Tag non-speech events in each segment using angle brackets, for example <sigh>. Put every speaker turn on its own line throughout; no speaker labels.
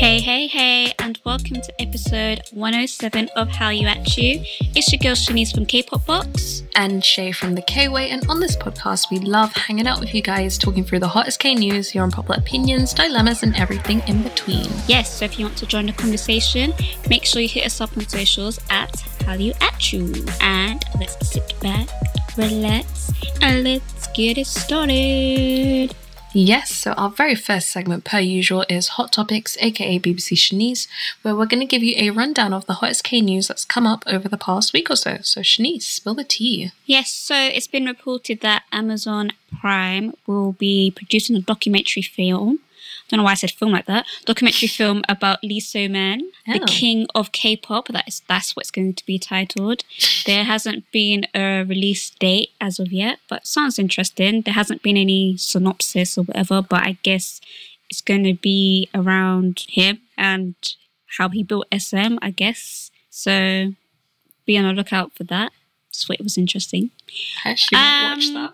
Hey, hey, hey, and welcome to episode 107 of Hallyu At You. It's your girl Shanice from K-Pop Box.
and Shay from the K Way. And on this podcast, we love hanging out with you guys, talking through the hottest K news, your unpopular opinions, dilemmas, and everything in between.
Yes, so if you want to join the conversation, make sure you hit us up on socials at Hallyu At You. And let's sit back, relax, and let's get it started.
Yes, so our very first segment, per usual, is Hot Topics, aka BBC Shanice, where we're going to give you a rundown of the hottest K news that's come up over the past week or so. So, Shanice, spill the tea.
Yes, so it's been reported that Amazon Prime will be producing a documentary film. Don't know why I said film like that. Documentary film about Lee So-man, the
Oh.
king of K-pop. That is that's what it's going to be titled. There hasn't been a release date as of yet, but sounds interesting. There hasn't been any synopsis or whatever, but I guess it's going to be around him and how he built SM. I guess so. Be on the lookout for that. Just thought it was interesting.
I actually might watch
Um,
that.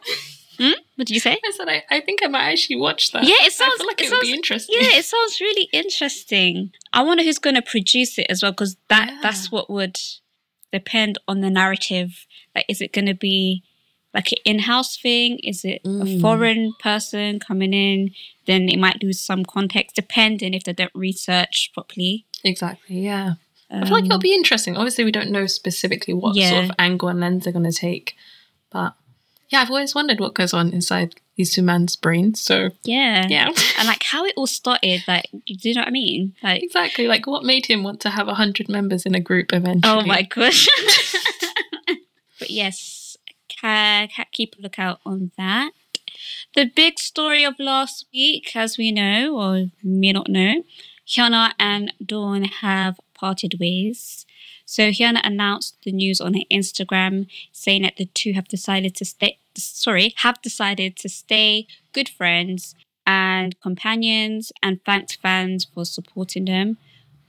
Hmm? What did you say?
I said I, I think I might actually watch that.
Yeah, it sounds
I feel like
it
it, would be
sounds-
interesting.
Yeah, it sounds really interesting. I wonder who's going to produce it as well, because that
Yeah.
that's what would depend on the narrative. Like, is it going to be like an in-house thing? Is it a
Mm.
foreign person coming in? Then it might lose some context, depending if they don't research properly.
Exactly, yeah. I feel like it'll
Um,
be interesting. Obviously, we don't know specifically what
Yeah.
sort of angle and lens they're going to take, but yeah, I've always wondered what goes on inside these two men's brains. So
yeah,
yeah, <laughs>
and like how it all started. Like, do you know what I mean? Like,
exactly. Like, what made him want to have a hundred members in a group eventually?
Oh my gosh. <laughs> <laughs> but yes, keep a lookout on that. The big story of last week, as we know, or may not know, Hyuna and Dawn have parted ways. So Hyuna announced the news on her Instagram, saying that the two have decided to stay. Sorry, have decided to stay good friends and companions, and thanked fans for supporting them.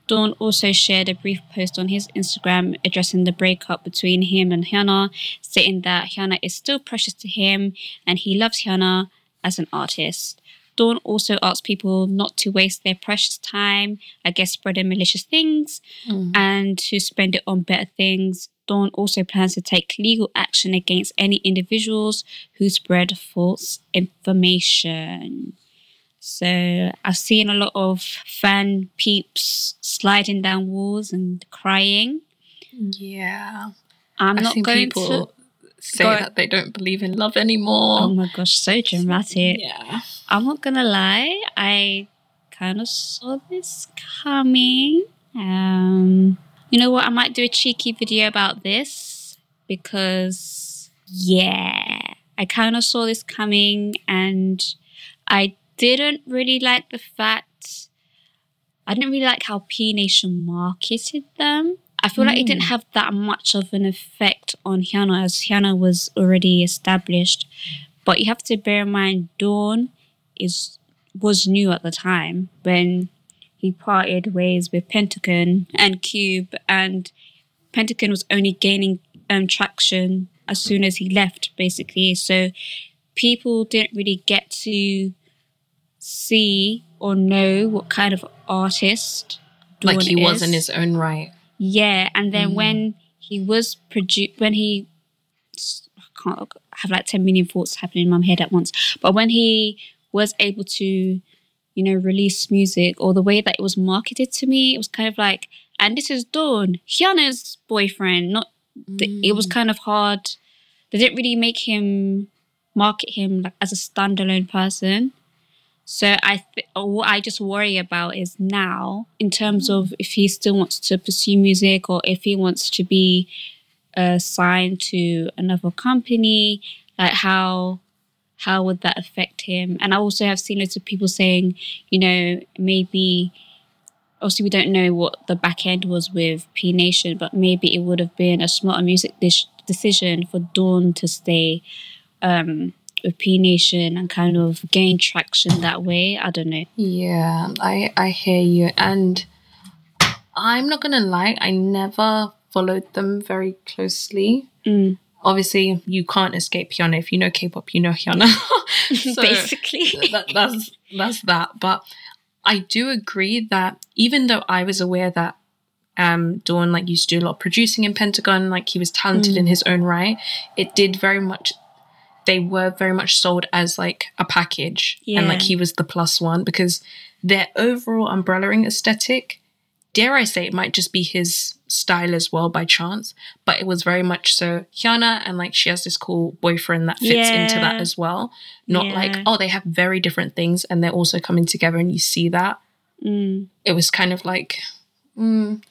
Dawn also shared a brief post on his Instagram addressing the breakup between him and Hyuna, stating that Hyuna is still precious to him and he loves Hyuna as an artist. Dawn also asks people not to waste their precious time, I guess, spreading malicious things
Mm.
and to spend it on better things. Dawn also plans to take legal action against any individuals who spread false information. So I've seen a lot of fan peeps sliding down walls and crying.
Yeah,
I'm
I've
not going
people
to.
Say
go-
that they don't believe in love anymore.
Oh my gosh, so dramatic.
yeah,
I'm not gonna lie, I kind of saw this coming. Um, you know what? I might do a cheeky video about this because, yeah, I kind of saw this coming and I didn't really like the fact, I didn't really like how P Nation marketed them. I feel like it didn't have that much of an effect on Hyuna as Hyuna was already established. But you have to bear in mind, Dawn is was new at the time when he parted ways with Pentagon and Cube, and Pentagon was only gaining um, traction as soon as he left, basically. So people didn't really get to see or know what kind of artist Dawn
like he was in his own right.
Yeah, and then
Mm.
when he was produced, when he I can't have like ten million thoughts happening in my head at once, but when he was able to, you know, release music or the way that it was marketed to me, it was kind of like, and this is Dawn, Hyuna's boyfriend. Not, the, it was kind of hard. They didn't really make him market him like as a standalone person. So I th- what I just worry about is now in terms of if he still wants to pursue music or if he wants to be uh, signed to another company, like how how would that affect him? And I also have seen loads of people saying, you know, maybe obviously we don't know what the back end was with P Nation, but maybe it would have been a smarter music decision for Dawn to stay um, with P Nation and kind of gain traction that way. I don't know.
Yeah, I I hear you, and I'm not gonna lie, I never followed them very closely.
Mm.
Obviously, you can't escape Hyuna. If you know K-pop, you know Hyuna. <laughs> So, <laughs>
Basically.
that, that's that's that. But I do agree that even though I was aware that um Dawn like used to do a lot of producing in Pentagon, like he was talented in his own right, it did very much they were very much sold as like a package. And like he was the plus one because their overall umbrellaing aesthetic, dare I say it might just be his style as well by chance, but it was very much so Hyuna and like she has this cool boyfriend that fits into that as well. Not like, oh, they have very different things and they're also coming together and you see that.
Mm.
It was kind of like, mm,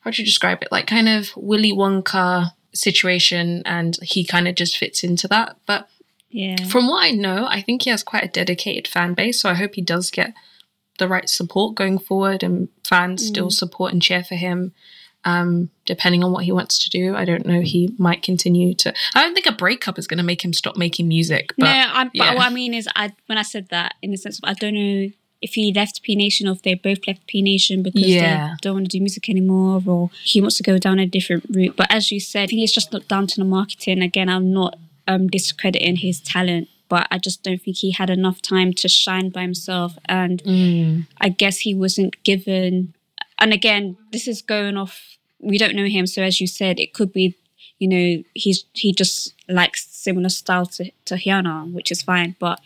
how would you describe it? Like kind of Willy Wonka situation and he kind of just fits into that. But
Yeah.
from what I know, I think he has quite a dedicated fan base. So I hope he does get the right support going forward and fans still support and cheer for him. Um, depending on what he wants to do, I don't know. He might continue to. I don't think a breakup is going to make him stop making music. But
no,
yeah.
but what I mean is, I when I said that, in the sense of I don't know if he left P Nation or if they both left P Nation because
Yeah.
they don't want to do music anymore or he wants to go down a different route. But as you said, I think it's just not down to the marketing. Again, I'm not um, discrediting his talent, but I just don't think he had enough time to shine by himself. And
Mm,
I guess he wasn't given. And again, this is going off. We don't know him, so as you said, it could be, you know, he's he just likes similar style to to Hyuna, which is fine. But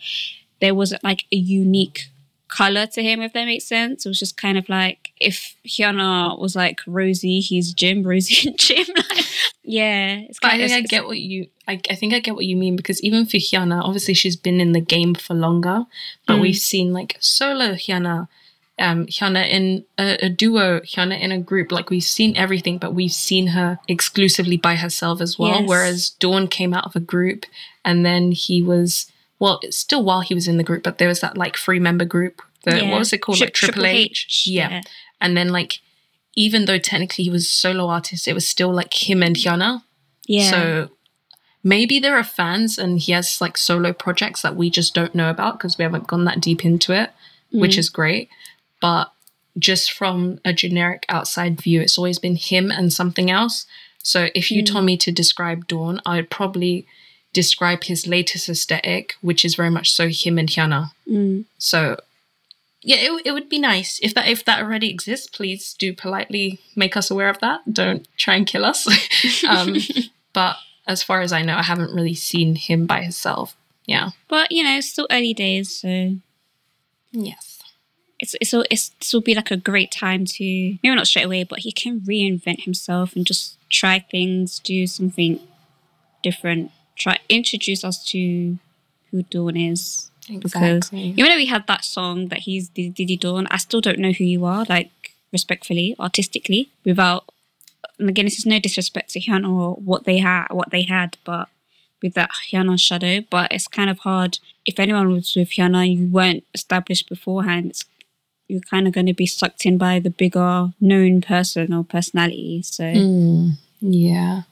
there wasn't like a unique color to him, if that makes sense. It was just kind of like if Hyuna was like Rosie, he's Jim, <laughs> Rosie and Jim. Like, <laughs> yeah, it's
but I think I get what you. I, I think I get what you mean because even for Hyuna, obviously she's been in the game for longer, but
Mm.
we've seen like solo Hyuna, um, Hyuna in a, a duo, Hyuna in a group. Like we've seen everything, but we've seen her exclusively by herself as well.
Yes.
Whereas Dawn came out of a group, and then he was well, it's still while he was in the group, but there was that like three member group. The,
Yeah.
What was it called?
Tri-
like Triple H.
H,
Yeah.
yeah.
And then like, even though technically he was solo artist, it was still like him and Hyuna.
yeah.
So maybe there are fans and he has like solo projects that we just don't know about because we haven't gone that deep into it, which
Mm.
is great. But just from a generic outside view, it's always been him and something else. So if you
Mm.
told me to describe Dawn, I would probably describe his latest aesthetic, which is very much so him and Hyuna.
Mm.
So yeah, it, it would be nice if that if that already exists. Please do politely make us aware of that. Don't try and kill us. <laughs> um, <laughs> but as far as I know, I haven't really seen him by himself. Yeah.
But you know, it's still early days, so
Yes.
it's it's all it's this will be like a great time to maybe not straight away, but he can reinvent himself and just try things, do something different, try introduce us to who Dawn is. Because
Exactly.
even though we had that song that he's Diddy Diddy Dawn, I still don't know who you are, like respectfully, artistically, without and again this is no disrespect to Hyuna or what they had what they had, but with that Hyuna shadow, but it's kind of hard if anyone was with Hyuna and you weren't established beforehand, it's, you're kind of going to be sucked in by the bigger known person or personality. So
Mm, yeah.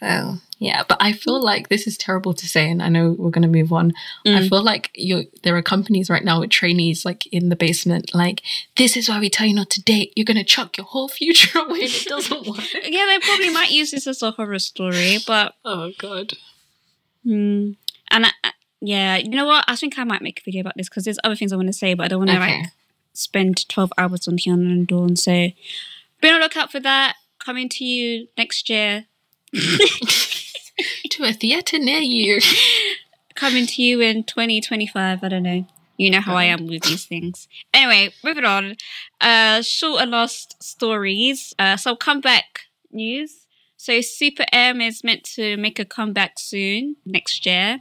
So yeah, but I feel like this is terrible to say, and I know we're going to move on. I
Mm.
feel like you there are companies right now with trainees like in the basement, like this is why we tell you not to date. You're going to chuck your whole future <laughs> away, it doesn't work. <laughs>
yeah, they probably might use this as a horror story, but <laughs>
oh god.
Hmm. And I, I- yeah, you know what? I think I might make a video about this because there's other things I want to say, but I don't want to
Okay.
like spend 12 hours on Hyuna and Dawn. So be on the lookout for that. Coming to you next year.
To a theatre near you. <laughs>
Coming to you in 2025. I don't know. You know how I am with these things. Anyway, moving on. Uh, short and last stories. Uh, so comeback news. So Super M is meant to make a comeback soon next year.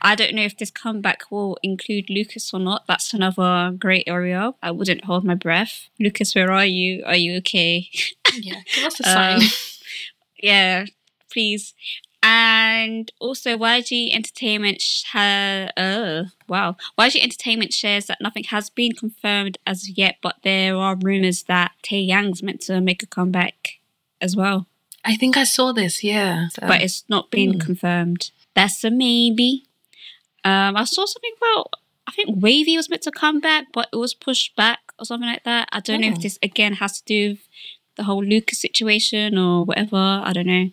I don't know if this comeback will include Lucas or not. That's another great area. I wouldn't hold my breath. Lucas, where are you? Are you okay?
yeah, give us a <laughs> sign.
Um, yeah, please. And also, YG Entertainment ha- uh, wow, YG Entertainment shares that nothing has been confirmed as yet, but there are rumors that Taeyang's meant to make a comeback as well,
I think I saw this. Yeah, So-
but it's not been
Hmm.
confirmed. That's a maybe. Um, I saw something about I think WayV was meant to come back, but it was pushed back or something like that. I don't know
Oh.
if this again has to do with the whole Lucas situation or whatever. I don't know,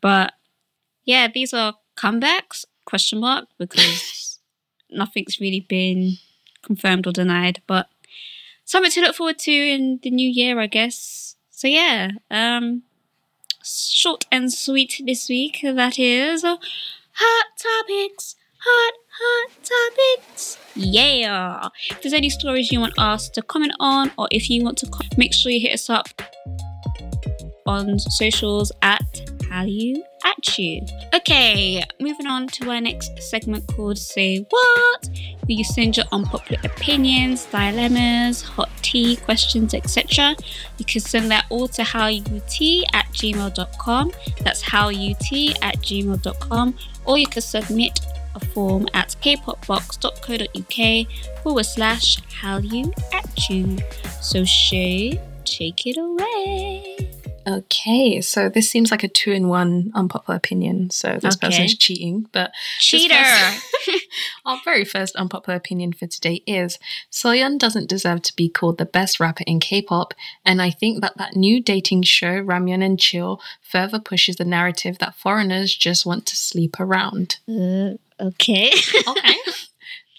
but yeah, these are comebacks question mark because <laughs> nothing's really been confirmed or denied, but something to look forward to in the new year, I guess. So yeah, um, short and sweet this week. That is hot topics. Hot, hot topics. Yeah. If there's any stories you want us to comment on, or if you want to, co- make sure you hit us up on socials at Hallyu at you. Okay, moving on to our next segment called Say What, where you send your unpopular opinions, dilemmas, hot tea, questions, etc. You can send that all to howut at gmail.com. That's howut at gmail.com. Or you can submit a form at kpopbox.co.uk forward slash howyu at you. So Shay, take it away.
Okay, so this seems like a two-in-one unpopular opinion. So this
Okay.
is cheating, but
Cheater!
person- <laughs> Our very first unpopular opinion for today is Soyeon doesn't deserve to be called the best rapper in K-pop, and I think that that new dating show Ramyeon and Chill further pushes the narrative that foreigners just want to sleep around.
Uh, okay. <laughs>
Okay.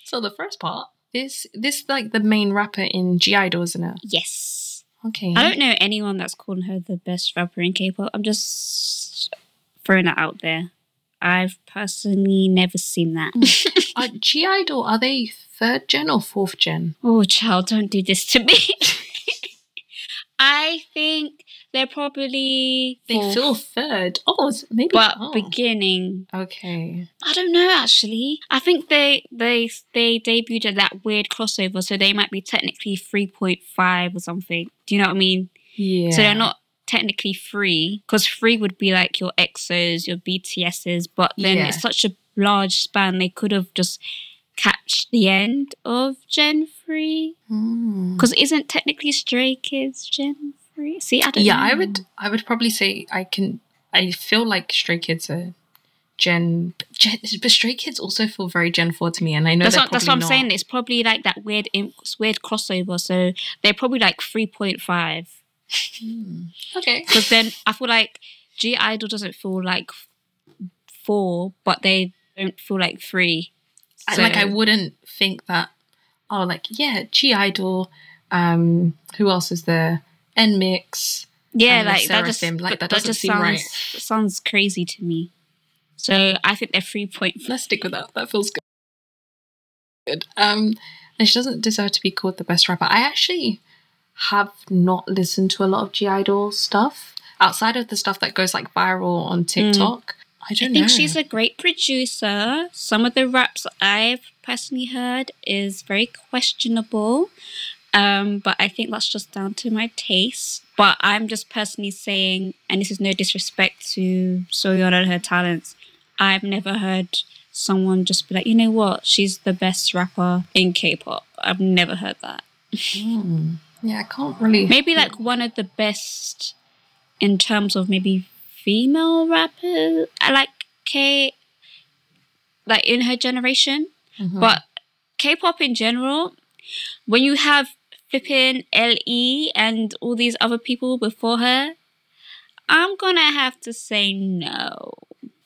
so the first part is this like the main rapper in (G)I-DLE, isn't it?
yes.
Okay.
I don't know anyone that's calling her the best rapper in K-pop. I'm just throwing that out there. I've personally never seen that.
Mm. <laughs> Are (G)I-DLE are they third gen or fourth gen?
oh, child, don't do this to me. <laughs> I think they're probably
They
fourth,
feel third. Oh, maybe.
but
oh.
beginning.
okay.
I don't know actually. I think they they they debuted at that weird crossover, so they might be technically three point five or something. Do you know what I mean?
Yeah.
So they're not technically free because free would be like your EXOs, your BTSs, but then
Yeah.
it's such a large span. They could have just catch the end of Gen three
Mm.
because isn't technically Stray Kids Gen three? See, I don't.
Yeah,
know.
I would. I would probably say I can. I feel like Stray Kids are Gen. Gen but Stray Kids also feel very Gen Four to me, and I know
That's what, that's what I'm
probably
saying. It's probably like that weird, weird crossover. So they're probably like three point five.
Okay. <laughs>
Because then I feel like (G)I-DLE doesn't feel like four, but they don't feel like three.
I- like I wouldn't think that. Oh, like yeah, (G)I-DLE. Um, who else is there? NMIXX.
Yeah,
and
like that just
like, that doesn't
just
seem
sounds
right.
sounds crazy to me. So I think they're three point. <laughs>
Let's stick with that. That feels good. Good. Um, and she doesn't deserve to be called the best rapper. I actually have not listened to a lot of (G)I-DLE stuff outside of the stuff that goes like viral on TikTok. I
I
don't know.
I think
know.
she's a great producer. Some of the raps I've personally heard is very questionable. Um, but I think that's just down to my taste. But I'm just personally saying, and this is no disrespect to Soyeon and her talents, I've never heard someone just be like, you know what, she's the best rapper in K-pop. I've never heard that.
Hmm. Yeah, I can't really.
Maybe like one of the best in terms of maybe female rappers. I like K, like in her generation.
Mhm.
But K-pop in general, when you have flipping CL and all these other people before her, I'm gonna have to say no.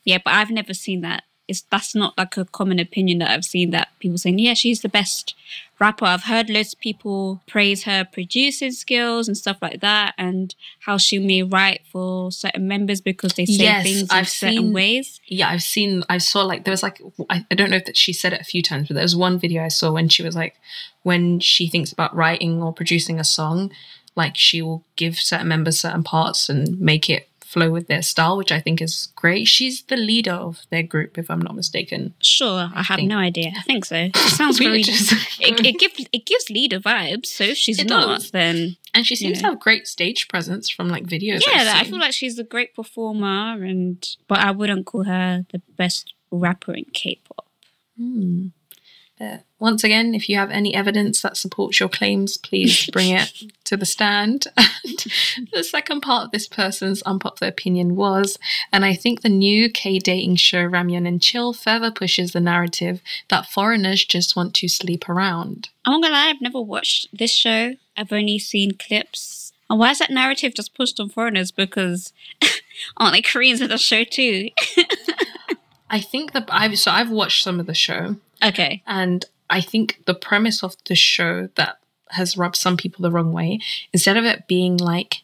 Yeah, but I've never seen that. It's that's not like a common opinion that I've seen that people saying, yeah, she's the best rapper. I've heard loads of people praise her producing skills and stuff like that, and how she may write for certain members because they say
Yes,
things in
I've
certain
seen-
ways.
yeah, I've seen. I saw like there was like I, I don't know if that she said it a few times, but there was one video I saw when she was like, when she thinks about writing or producing a song, like she will give certain members certain parts and make it flow with their style, which I think is great. She's the leader of their group, if I'm not mistaken.
Sure, I, have
think-
no idea. I think so. <laughs> It sounds very.
just-
it, <laughs> it gives it gives leader vibes. So if she's
It
not,
does.
then
and she seems
Yeah.
to have great stage presence from like videos.
yeah, I feel like she's a great performer, and but I wouldn't call her the best rapper in K-pop.
Hmm. But once again, if you have any evidence that supports your claims, please bring it <laughs> to the stand. <laughs> And the second part of this person's unpopular opinion was, and I think the new K dating show Ramyun and Chill further pushes the narrative that foreigners just want to sleep around.
I'm not gonna lie, I've never watched this show. I've only seen clips. And why is that narrative just pushed on foreigners? Because <laughs> aren't they Koreans in the show too?
I think that I've so I've watched some of the show,
okay.
and I think the premise of the show that has rubbed some people the wrong way, instead of it being like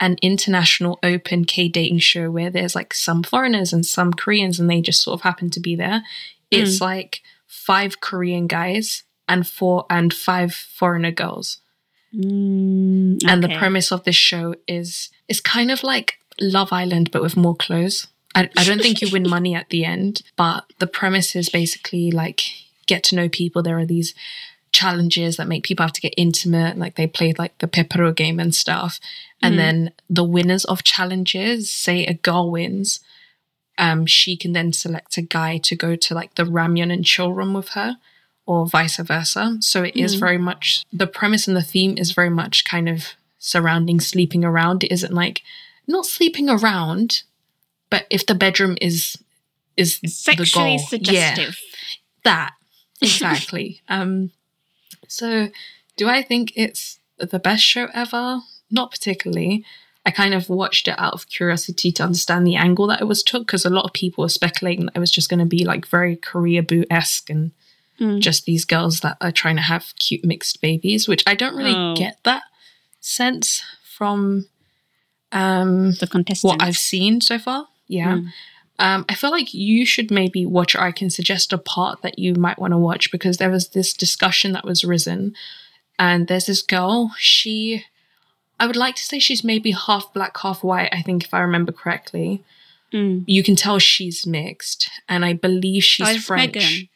an international open K dating show where there's like some foreigners and some Koreans and they just sort of happen to be there, it's like five Korean guys and four and five foreigner girls.
Mm,
And the premise of this show is is kind of like Love Island but with more clothes. I, I don't think you win <laughs> money at the end, but the premise is basically like get to know people. There are these challenges that make people have to get intimate. Like they played like the Pepero game and stuff. And
Mm.
then the winners of challenges, say a girl wins, um, she can then select a guy to go to like the ramyun and chill room with her, or vice versa. So it is
Mm.
very much the premise and the theme is very much kind of surrounding sleeping around. It isn't like not sleeping around, but if the bedroom is is the
Sexually
goal,
suggestive.
yeah, that exactly. um, so do I think it's the best show ever? Not particularly. I kind of watched it out of curiosity to understand the angle that it was took because a lot of people were speculating that it was just going to be like very Koreaboo esque and
Mm.
just these girls that are trying to have cute mixed babies, which I don't really
Oh.
get that sense from um,
The contestants.
what I've seen so far. Yeah.
Mm.
Um, I feel like you should maybe watch, or I can suggest a part that you might want to watch because there was this discussion that was risen, and there's this girl. She, I would like to say she's maybe half black, half white. I think if I remember correctly,
Mm.
you can tell she's mixed, and I believe she's
Oh,
French.
Megan.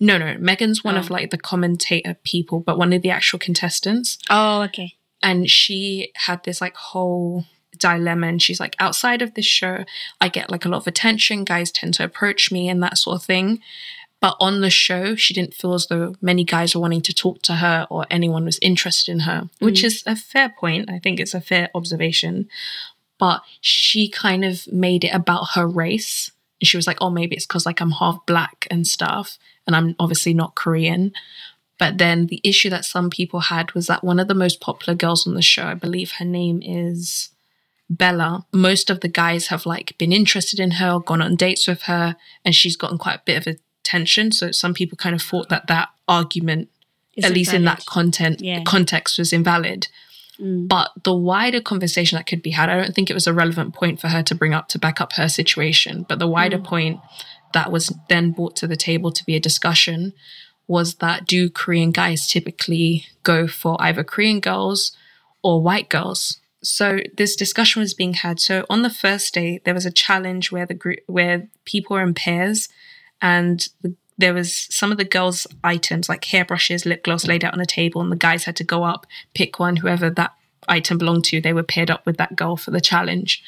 No, no, Megan's one of
Oh.
like the commentator people, but one of the actual contestants
Oh, okay.
and she had this like whole dilemma and she's like outside of this show i get like a lot of attention. Guys tend to approach me and that sort of thing. But on the show she didn't feel as though many guys were wanting to talk to her or anyone was interested in her which
Mm.
is a fair point. I think it's a fair observation. But she kind of made it about her race. And she was like oh maybe it's because like i'm half black and stuff and i'm obviously not korean. But then the issue that some people had was that one of the most popular girls on the show, I believe her name is Bella, most of the guys have like been interested in her, gone on dates with her, and she's gotten quite a bit of attention. So some people kind of thought that that argument,
Is
at least in that content
Yeah.
context, was invalid.
Mm.
But the wider conversation that could be had, I don't think it was a relevant point for her to bring up to back up her situation. But the wider
Mm.
point that was then brought to the table to be a discussion was that do Korean guys typically go for either Korean girls or white girls? So this discussion was being had. So on the first day, there was a challenge where the group where people were in pairs, and the, there was some of the girls' items like hairbrushes, lip gloss laid out on the table, and the guys had to go up, pick one, whoever that item belonged to. They were paired up with that girl for the challenge.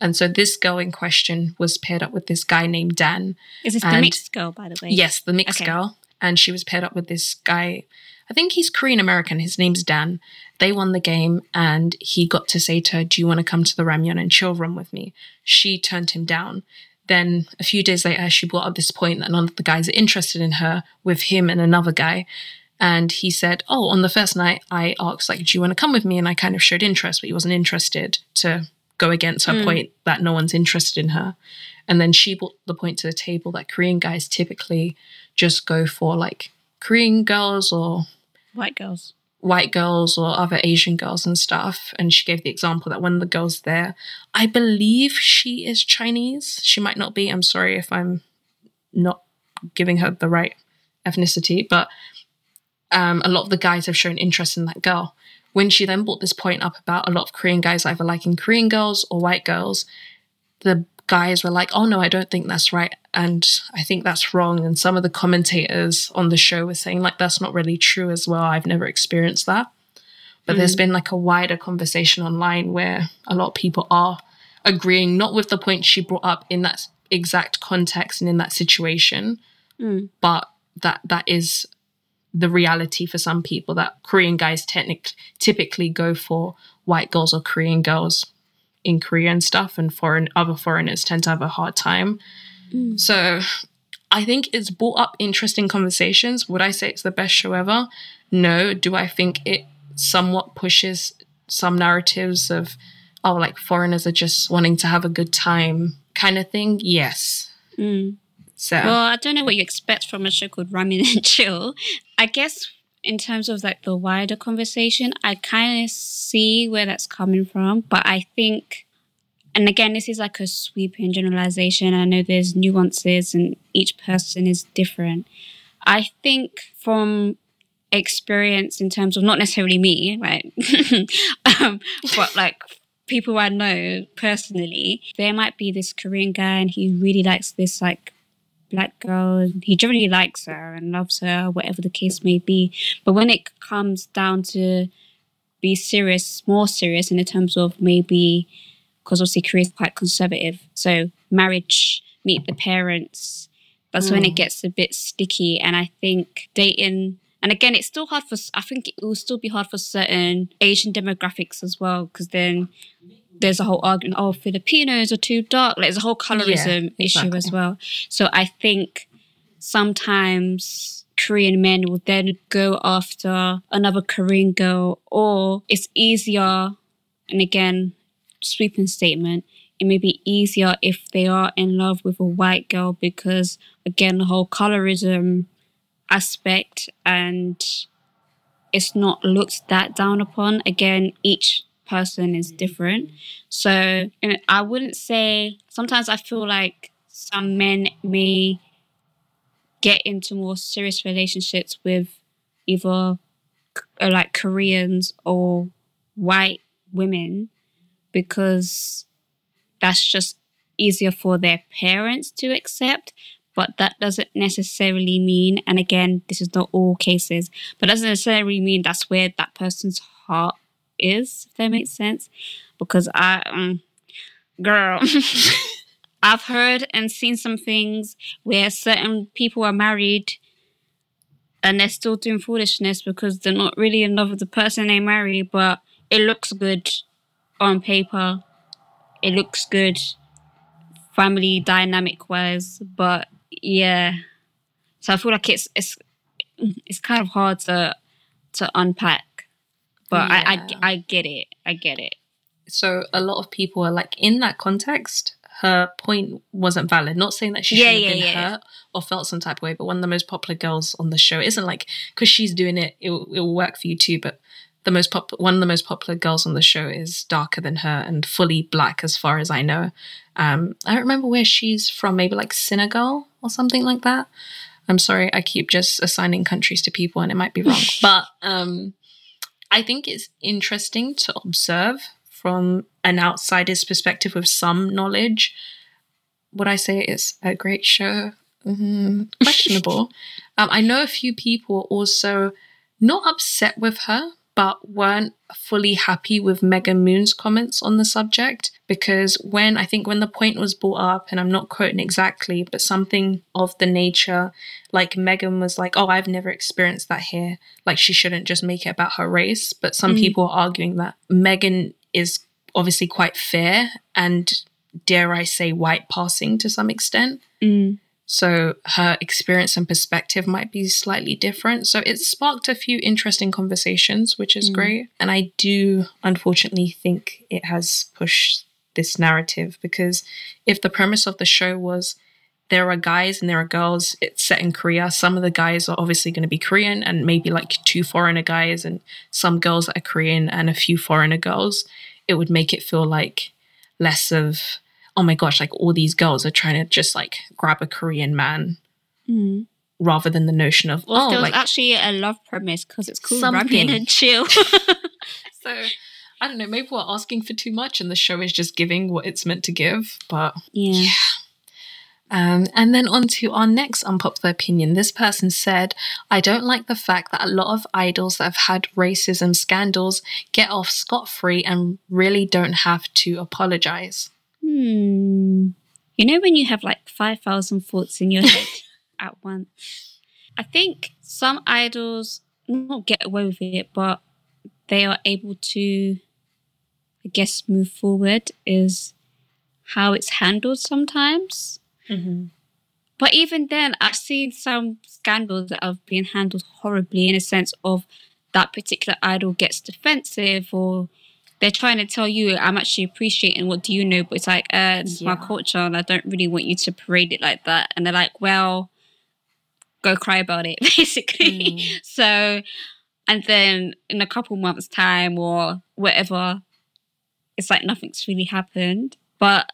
And so this girl in question was paired up with this guy named Dan.
Is this the mixed girl, by the way?
Yes, the mixed
Okay.
girl. And she was paired up with this guy. I think he's Korean American. His name's Dan. They won the game and he got to say to her, Do you want to come to the Ramyun and chill room with me? She turned him down. Then a few days later, she brought up this point that none of the guys are interested in her with him and another guy. And he said, Oh, on the first night, I asked, like, do you want to come with me? And I kind of showed interest, but he wasn't interested to go against her
Mm.
point that no one's interested in her. And then she brought the point to the table that Korean guys typically just go for like Korean girls or
White girls.
white girls or other Asian girls and stuff. And she gave the example that one of the girls there, I believe she is Chinese. She might not be. I'm sorry if I'm not giving her the right ethnicity, but um, a lot of the guys have shown interest in that girl. When she then brought this point up about a lot of Korean guys either liking Korean girls or white girls, the guys were like, oh no, I don't think that's right. And I think that's wrong. And some of the commentators on the show were saying, like, that's not really true as well. I've never experienced that. But there's mm. been like a wider conversation online where a lot of people are agreeing, not with the point she brought up in that exact context and in that situation, mm. but that that is the reality for some people that Korean guys technic- typically go for white girls or Korean girls in Korea and stuff, and foreign other foreigners tend to have a hard time. Mm. So I think it's brought up interesting conversations. Would I say it's the best show ever? No. Do I think it somewhat pushes some narratives of oh like foreigners are just wanting to have a good time kind of thing? Yes. Mm. So
Well, I don't know what you expect from a show called Ramen and Chill. I guess in terms of like the wider conversation, I kind of see where that's coming from, but I think, and again, this is like a sweeping generalization. I know there's nuances and each person is different. I think from experience in terms of not necessarily me, right? <laughs> um, but like people I know personally, there might be this Korean guy and he really likes this like black girl and he generally likes her and loves her, whatever the case may be. But when it comes down to be serious, more serious in the terms of maybe because obviously Korea is quite conservative. So marriage, meet the parents, that's when it mm. gets a bit sticky. And I think dating and again, it's still hard for, I think it will still be hard for certain Asian demographics as well, because then there's a whole argument, oh, Filipinos are too dark. Like, there's a whole colorism issue as well. So I think sometimes Korean men will then go after another Korean girl, or it's easier, and again, sweeping statement, it may be easier if they are in love with a white girl because, again, the whole colorism aspect and it's not looked that down upon. Again, each person is different. So you know, I wouldn't say sometimes I feel like some men may get into more serious relationships with either uh, like Koreans or white women because that's just easier for their parents to accept but that doesn't necessarily mean and again this is not all cases but doesn't necessarily mean that's where that person's heart is if that makes sense. Because i um, girl <laughs> i've heard and seen some things where certain people are married and they're still doing foolishness because they're not really in love with the person they marry but it looks good on paper. It looks good family dynamic wise but yeah. So i feel like it's it's it's kind of hard to to unpack but I,
Yeah.
I i get it. I get it.
So a lot of people are like in that context her point wasn't valid. Not saying that she
Yeah,
should have
yeah,
been
yeah.
hurt or felt some type of way but one of the most popular girls on the show. Isn't like because she's doing it it will, it will work for you too but the most pop one of the most popular girls on the show is darker than her and fully black as far as i know. Um i don't remember where she's from maybe like senegal or something like that. I'm sorry i keep just assigning countries to people and it might be wrong. <laughs> But um I think it's interesting to observe from an outsider's perspective with some knowledge. Would I say it's a great show? Mm, <laughs> questionable. um, I know a few people also not upset with her, but weren't fully happy with Megan Moon's comments on the subject because when I think when the point was brought up, and I'm not quoting exactly, but something of the nature like Megan was like, "Oh, I've never experienced that here." Like she shouldn't just make it about her race. But some people are arguing that Megan is obviously quite fair and dare I say white passing to some extent.
mm.
So her experience and perspective might be slightly different. So it sparked a few interesting conversations, which is great. And I do unfortunately think it has pushed this narrative because if the premise of the show was there are guys and there are girls, it's set in Korea. Some of the guys are obviously going to be Korean and maybe like two foreigner guys and some girls that are Korean and a few foreigner girls. It would make it feel like less of oh my gosh, like all these girls are trying to just like grab a Korean man
Mm.
rather than the notion of
Well,
oh
there was
like
actually a love premise because it's called
Something.
And Chill. <laughs> <laughs>
so I don't know, maybe we're asking for too much and the show is just giving what it's meant to give. But
Yeah.
um, and then on to our next unpopular opinion. This person said, I don't like the fact that a lot of idols that have had racism scandals get off scot free and really don't have to apologize.
Hmm. You know when you have like 5,000 thoughts in your head <laughs> at once? I think some idols not get away with it, but they are able to, I guess, move forward is how it's handled sometimes. But even then, I've seen some scandals that have been handled horribly in a sense of that particular idol gets defensive or they're trying to tell you, I'm actually appreciating what do you know, but it's like, uh, it's is my culture and I don't really want you to parade it like that. And they're like, well, go cry about it, <laughs> basically. so, and then in a couple months' time or whatever, it's like nothing's really happened. But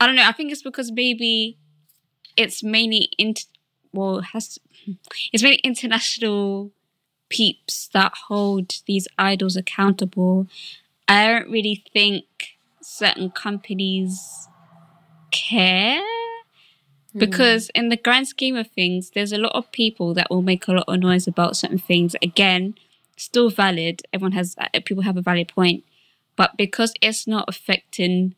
I don't know. I think it's because maybe it's mainly int well it has it's mainly international peeps that hold these idols accountable. I don't really think certain companies care because in the grand scheme of things, there's a lot of people that will make a lot of noise about certain things. Again, still valid. Everyone has uh, people have a valid point, but because it's not affecting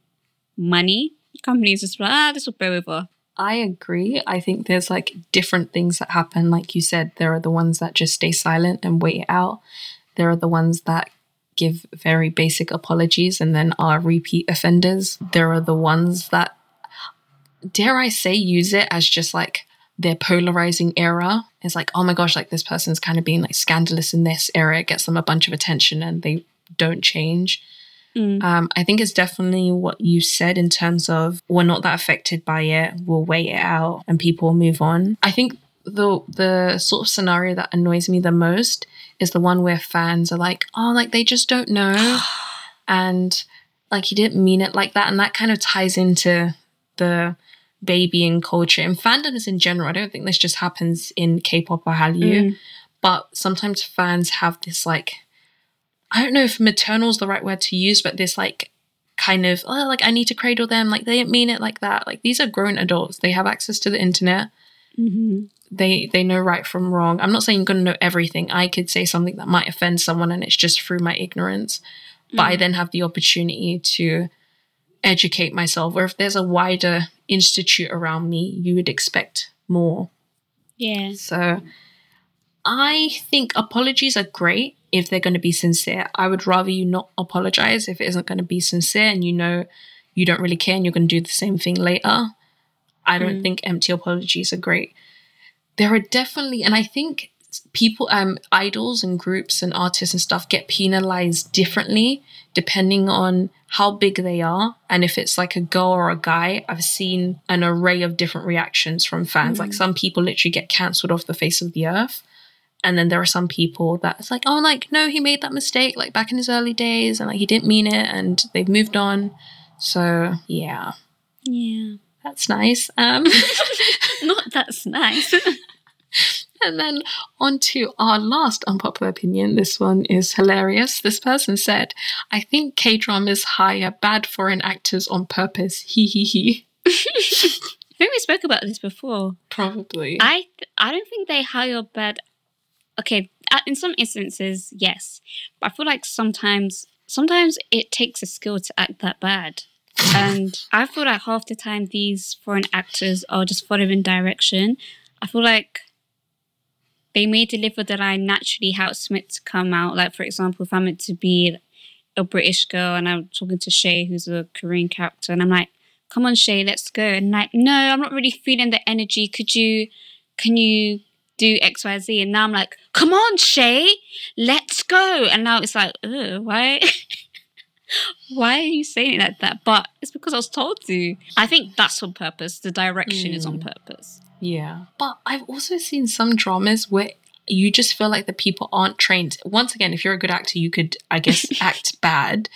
money, companies just like ah, this will blow over.
I agree. I think there's like different things that happen. Like you said, there are the ones that just stay silent and wait it out. There are the ones that give very basic apologies and then are repeat offenders. There are the ones that, dare I say, use it as just like their polarizing era. It's like, oh my gosh, like this person's kind of being like scandalous in this era. It gets them a bunch of attention and they don't change.
Mm.
Um, I think it's definitely what you said in terms of we're not that affected by it. We'll wait it out and people will move on. I think the the sort of scenario that annoys me the most is the one where fans are like, oh, like they just don't know, <gasps> and like he didn't mean it like that, and that kind of ties into the babying culture and fandoms in general. I don't think this just happens in K-pop or Hallyu,
Mm.
but sometimes fans have this like I don't know if maternal is the right word to use, but this like kind of oh like I need to cradle them, like they didn't mean it like that. Like these are grown adults. They have access to the internet.
Mhm.
They they know right from wrong. I'm not saying you're gonna know everything. I could say something that might offend someone and it's just through my ignorance. But I then have the opportunity to educate myself. Or if there's a wider institute around me, you would expect more.
Yeah.
So I think apologies are great if they're going to be sincere. I would rather you not apologize if it isn't going to be sincere and you know you don't really care and you're going to do the same thing later. I don't think empty apologies are great. There are definitely, and I think people, um, idols and groups and artists and stuff get penalized differently depending on how big they are and if it's like a girl or a guy. I've seen an array of different reactions from fans. Like some people literally get cancelled off the face of the earth. And then there are some people that it's like, oh, like, no, he made that mistake like back in his early days and like he didn't mean it and they've moved on. So yeah,
Yeah.
that's nice. Um <laughs>
Not that's nice. <laughs>
And then on to our last unpopular opinion. This one is hilarious. This person said, I think K dramas hire bad foreign actors on purpose. He he he.
I think we spoke about this before.
Probably.
I th- I don't think they hire bad. Okay, uh, in some instances, yes, but I feel like sometimes sometimes it takes a skill to act that bad, <laughs> and I feel like half the time these foreign actors are just following direction. I feel like they may deliver the line naturally how it's meant to come out. Like for example, if I'm meant to be a British girl and I'm talking to Shay, who's a Korean character, and I'm like, "Come on, Shay, let's go," and like, "No, I'm not really feeling the energy. Could you?" can you do X, Y, Z? And now I'm like, come on, Shay, let's go. And now it's like, why? <laughs> why are you saying it like that? But it's because I was told to. I think that's on purpose. The direction is on mm. purpose.
Yeah. But I've also seen some dramas where you just feel like the people aren't trained. Once again, if you're a good actor, you could, I guess, <laughs> act bad.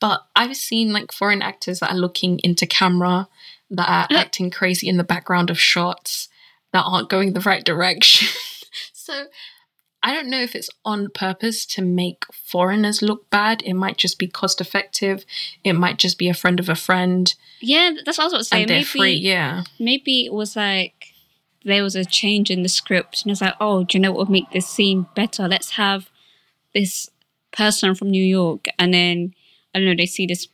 But I've seen like foreign actors that are looking into camera, that are acting crazy in the background of shots, that aren't going the right direction. <laughs> so I don't know if it's on purpose to make foreigners look bad. It might just be cost effective. It might just be a friend of a friend.
Yeah, that's what I was saying. Maybe,
free. Yeah.
maybe it was like there was a change in the script, and it's like, oh, do you know what would make this scene better? Let's have this person from New York, and then I don't know, they see this,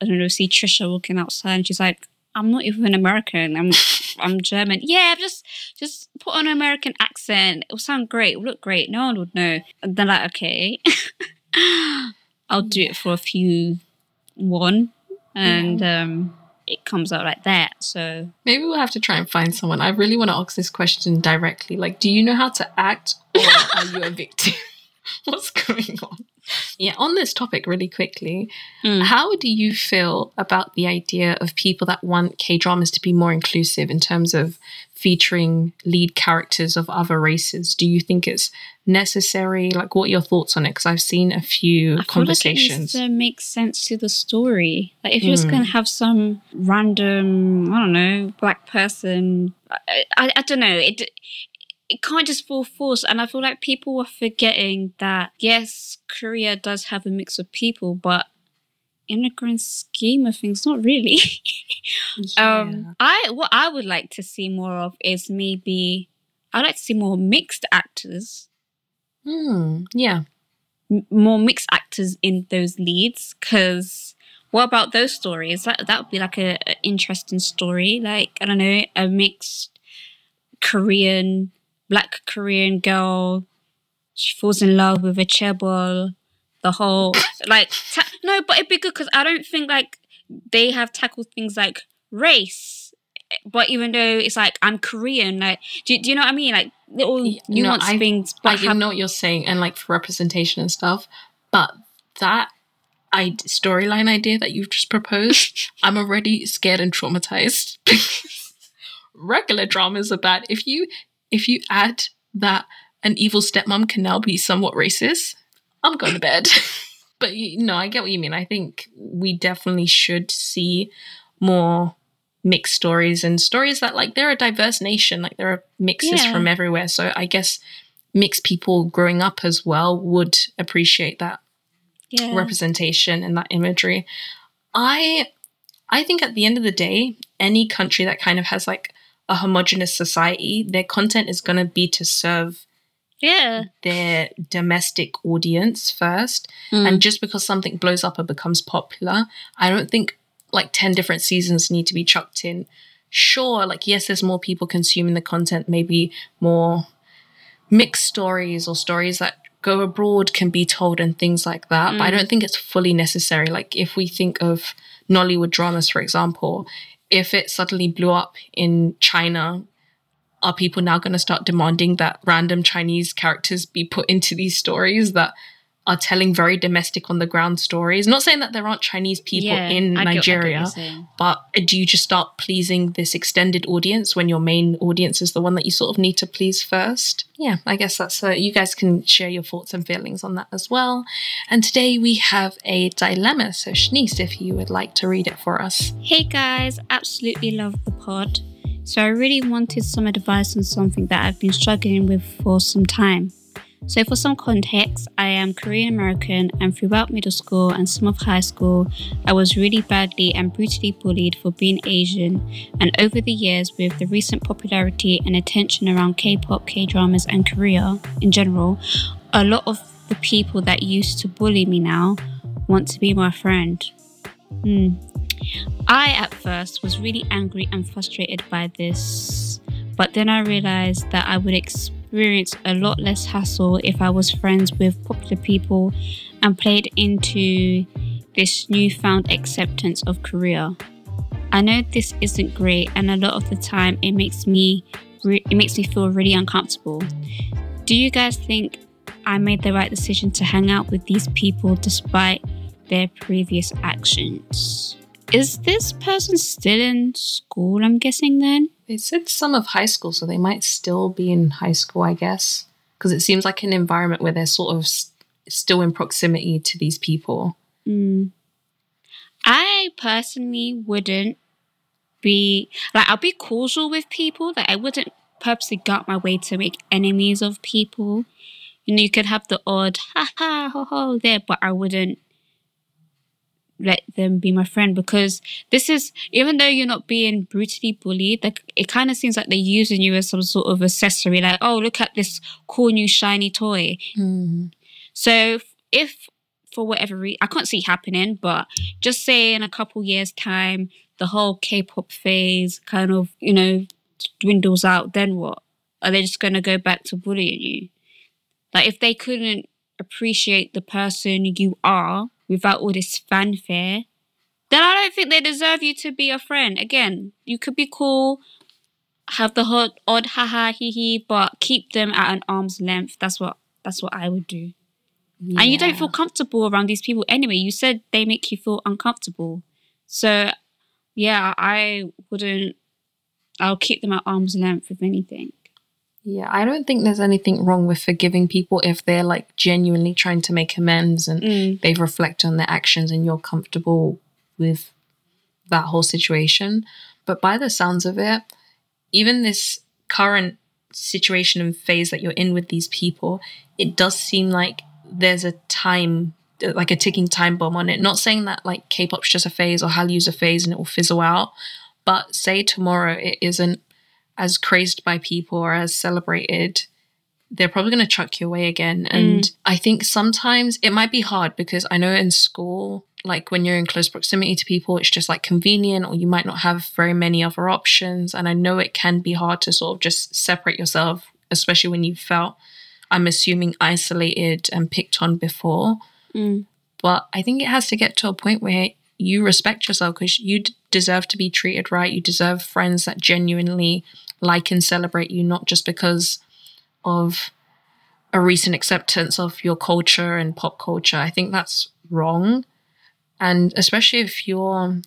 I don't know, see Trisha walking outside, and she's like, I'm not even American. I'm <laughs> I'm German. Yeah, just just put on an American accent. It will sound great. It will look great. No one would know. And they're like, okay, <laughs> I'll do it for a few one, and um, it comes out like that. So
Maybe we'll have to try and find someone. I really want to ask this question directly. Like, do you know how to act or are you a victim? <laughs> What's going on? Yeah, on this topic, really quickly,
Mm.
how do you feel about the idea of people that want K dramas to be more inclusive in terms of featuring lead characters of other races? Do you think it's necessary? Like, what are your thoughts on it? Because I've seen a few
I feel like it
conversations.
needs to make sense to the story. Like if you're just
Mm.
gonna have some random, I don't know, black person, I, I, I don't know. It it can't just fall forced. And I feel like people are forgetting that yes, Korea does have a mix of people, but in the grand scheme of things, not really. <laughs> Um, I what I would like to see more of is maybe I'd like to see more mixed actors
Hmm, yeah.
m- more mixed actors in those leads because what about those stories that that would be like a, a interesting story like i don't know a mixed korean black korean girl she falls in love with a chaebol the whole like ta- no but it'd be good because i don't think like they have tackled things like race but even though it's like i'm korean like do, do you know what i mean like little
Y- no, I-
things
I
have
know what you're saying, and like for representation and stuff, but that I storyline idea that you've just proposed, <laughs> I'm already scared and traumatized. <laughs> Regular dramas are bad. If you if you add that an evil stepmom can now be somewhat racist, I'm going to bed. <laughs> but you, no, I get what you mean. I think we definitely should see more mixed stories and stories that like they're a diverse nation like there are mixes
Yeah.
from everywhere so i guess mixed people growing up as well would appreciate that
yeah.
representation and that imagery i i think at the end of the day any country that kind of has like a homogenous society their content is going to be to serve
yeah
their domestic audience first
Mm.
and just because something blows up or becomes popular, I don't think like 10 different seasons need to be chucked in. Sure, like, yes, there's more people consuming the content, maybe more mixed stories or stories that go abroad can be told and things like that. But I
Mm.
don't think it's fully necessary. Like, if we think of Nollywood dramas, for example, if it suddenly blew up in China, are people now going to start demanding that random Chinese characters be put into these stories that are telling very domestic on the ground stories? Not saying that there aren't Chinese people
Yeah,
in
I get- get
Nigeria, but do you just start pleasing this extended audience when your main audience is the one that you sort of need to please first? Yeah, I guess that's uh, you guys can share your thoughts and feelings on that as well. And today we have a dilemma. So, Shanice, if you would like to read it for us.
Hey guys, absolutely love the pod. So I really wanted some advice on something that I've been struggling with for some time. So for some context, I am Korean American and throughout middle school and some of high school, I was really badly and brutally bullied for being Asian. And over the years, with the recent popularity and attention around K-pop, K-dramas and Korea in general, a lot of the people that used to bully me now want to be my friend. Hmm. I at first was really angry and frustrated by this, but then I realized that I would experience a lot less hassle if I was friends with popular people and played into this newfound acceptance of Korea. I know this isn't great, and a lot of the time it makes me re- it makes me feel really uncomfortable. Do you guys think I made the right decision to hang out with these people despite their previous actions? Is this person still in school? I'm guessing then.
They said some of high school, so they might still be in high school, I guess, because it seems like an environment where they're sort of s- still in proximity to these people.
Mm. I personally wouldn't be like I'll be cordial with people. Like I wouldn't purposely go out my way to make enemies of people. you know, you could have the odd ha ha ho ho there, but I wouldn't let them be my friend because this is even though you're not being brutally bullied, like it kind of seems like they're using you as some sort of accessory, like, oh, look at this cool new shiny toy.
Mm.
So if for whatever reason, I can't see happening, but just say in a couple years' time, the whole K-pop phase kind of, you know, dwindles out, then what? Are they just going to go back to bullying you? Like if they couldn't appreciate the person you are without all this fanfare, then I don't think they deserve you to be a friend. Again, you could be cool, have the hot odd haha hee hee, but keep them at an arm's length. That's what that's what I would do. And you don't feel comfortable around these people anyway. You said they make you feel uncomfortable. So yeah, I wouldn't I'll keep them at arm's length if anything.
Yeah, I don't think there's anything wrong with forgiving people if they're like genuinely trying to make amends and
Mm.
they reflect on their actions and you're comfortable with that whole situation. But by the sounds of it, even this current situation and phase that you're in with these people, it does seem like there's a time, like a ticking time bomb on it. Not saying that like K pop's just a phase or Hallyu's a phase and it will fizzle out, but say tomorrow it isn't as crazed by people or as celebrated, they're probably going to chuck you away again. And I think sometimes it might be hard because I know in school, like when you're in close proximity to people, it's just like convenient or you might not have very many other options. And I know it can be hard to sort of just separate yourself, especially when you felt, I'm assuming, isolated and picked on before.
Mm.
But I think it has to get to a point where you respect yourself because you d- deserve to be treated right. You deserve friends that genuinely like and celebrate you, not just because of a recent acceptance of your culture and pop culture. I think that's wrong. And especially if you're,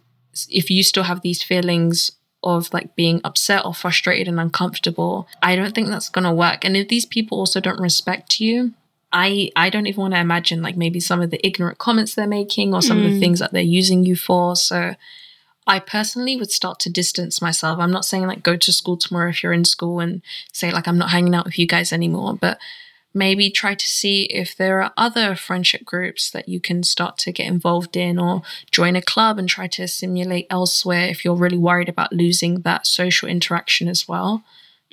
if you still have these feelings of like being upset or frustrated and uncomfortable, I don't think that's going to work. And if these people also don't respect you, I I don't even want to imagine like maybe some of the ignorant comments they're making or some of the
Mm.
things that they're using you for. So I personally would start to distance myself. I'm not saying like go to school tomorrow if you're in school and say like I'm not hanging out with you guys anymore, but maybe try to see if there are other friendship groups that you can start to get involved in or join a club and try to simulate elsewhere if you're really worried about losing that social interaction as well.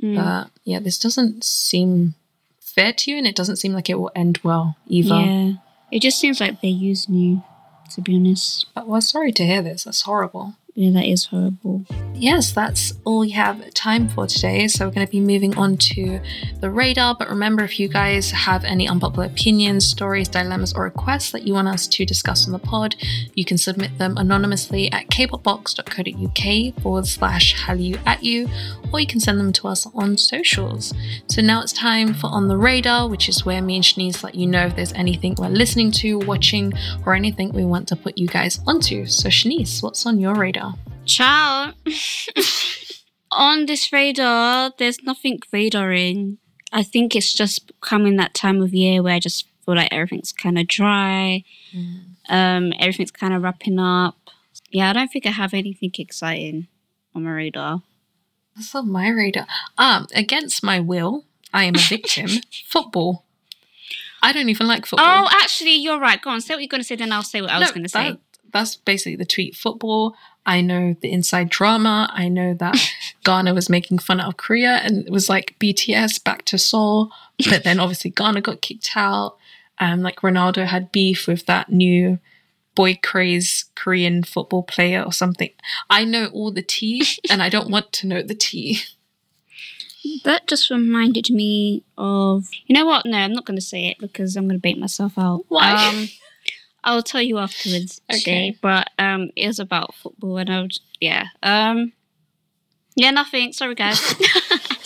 Mm.
But yeah, this doesn't seem fair to you and it doesn't seem like it will end well either.
Yeah. It just seems like they're using you, to be honest.
But well, sorry to hear this. That's horrible.
Yeah, that is horrible.
Yes, that's all we have time for today. So we're going to be moving on to the radar. But remember, if you guys have any unpopular opinions, stories, dilemmas, or requests that you want us to discuss on the pod, you can submit them anonymously at kpopbox.co.uk forward slash hallyu at you, or you can send them to us on socials. So now it's time for On the Radar, which is where me and Shanice let you know if there's anything we're listening to, watching, or anything we want to put you guys onto. So Shanice, what's on your radar?
Ciao. <laughs> On this radar, there's nothing radaring. I think it's just coming that time of year where I just feel like everything's kind of dry. Um, everything's kind of wrapping up. Yeah, I don't think I have anything exciting on my radar.
That's on my radar. Um, against my will, I am a victim. <laughs> football. I don't even like football.
Oh, actually, you're right. Go on, say what you're going to say, then I'll say what I was going to say.
That's basically the tweet. Football. I know the inside drama. I know that <laughs> Ghana was making fun of Korea and it was like BTS back to Seoul. But then obviously Ghana got kicked out. Um, like Ronaldo had beef with that new boy craze Korean football player or something. I know all the tea and I don't want to know the tea.
That just reminded me of. You know what? No, I'm not going to say it because I'm going to bait myself out.
Why?
Um, <laughs> I'll tell you afterwards.
Okay.
Okay. But um, it was about football, and I would. Yeah. Um. Yeah, nothing. Sorry, guys. <laughs>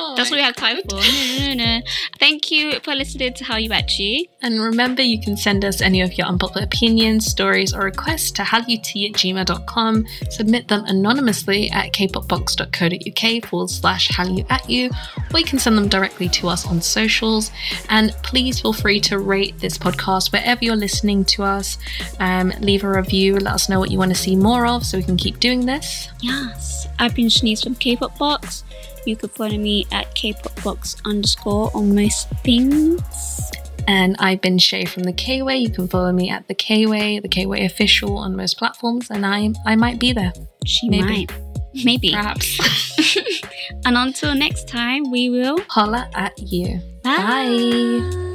Oh
That's what we have time for. No, no, no, no. Thank you for listening to Hallyu At You.
And remember, you can send us any of your unpopular opinions, stories, or requests to hallut at gmail.com. Submit them anonymously at kpopbox.co.uk forward slash you, or you can send them directly to us on socials. And please feel free to rate this podcast wherever you're listening to us. Um, leave a review, let us know what you want to see more of so we can keep doing this.
Yes. I've been Shanice from K-Pop Box. You can follow me at kpopbox underscore on most things.
And I've been Shay from the K Way. You can follow me at the K Way, the K Way official on most platforms, and I I might be there.
She
Maybe.
might. Maybe.
Perhaps. <laughs>
and until next time, we will.
Holla at you.
Bye.
Bye.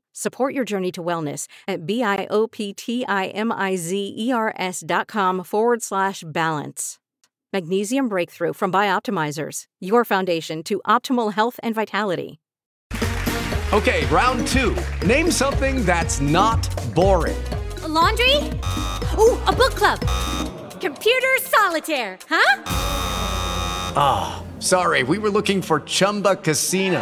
Support your journey to wellness at B-I-O-P-T-I-M-I-Z-E-R-S dot com forward slash balance. Magnesium Breakthrough from Bioptimizers, your foundation to optimal health and vitality.
Okay, round two. Name something that's not boring.
A laundry? Ooh, a book club. Computer solitaire, huh?
Ah, sorry, we were looking for Chumba Casino.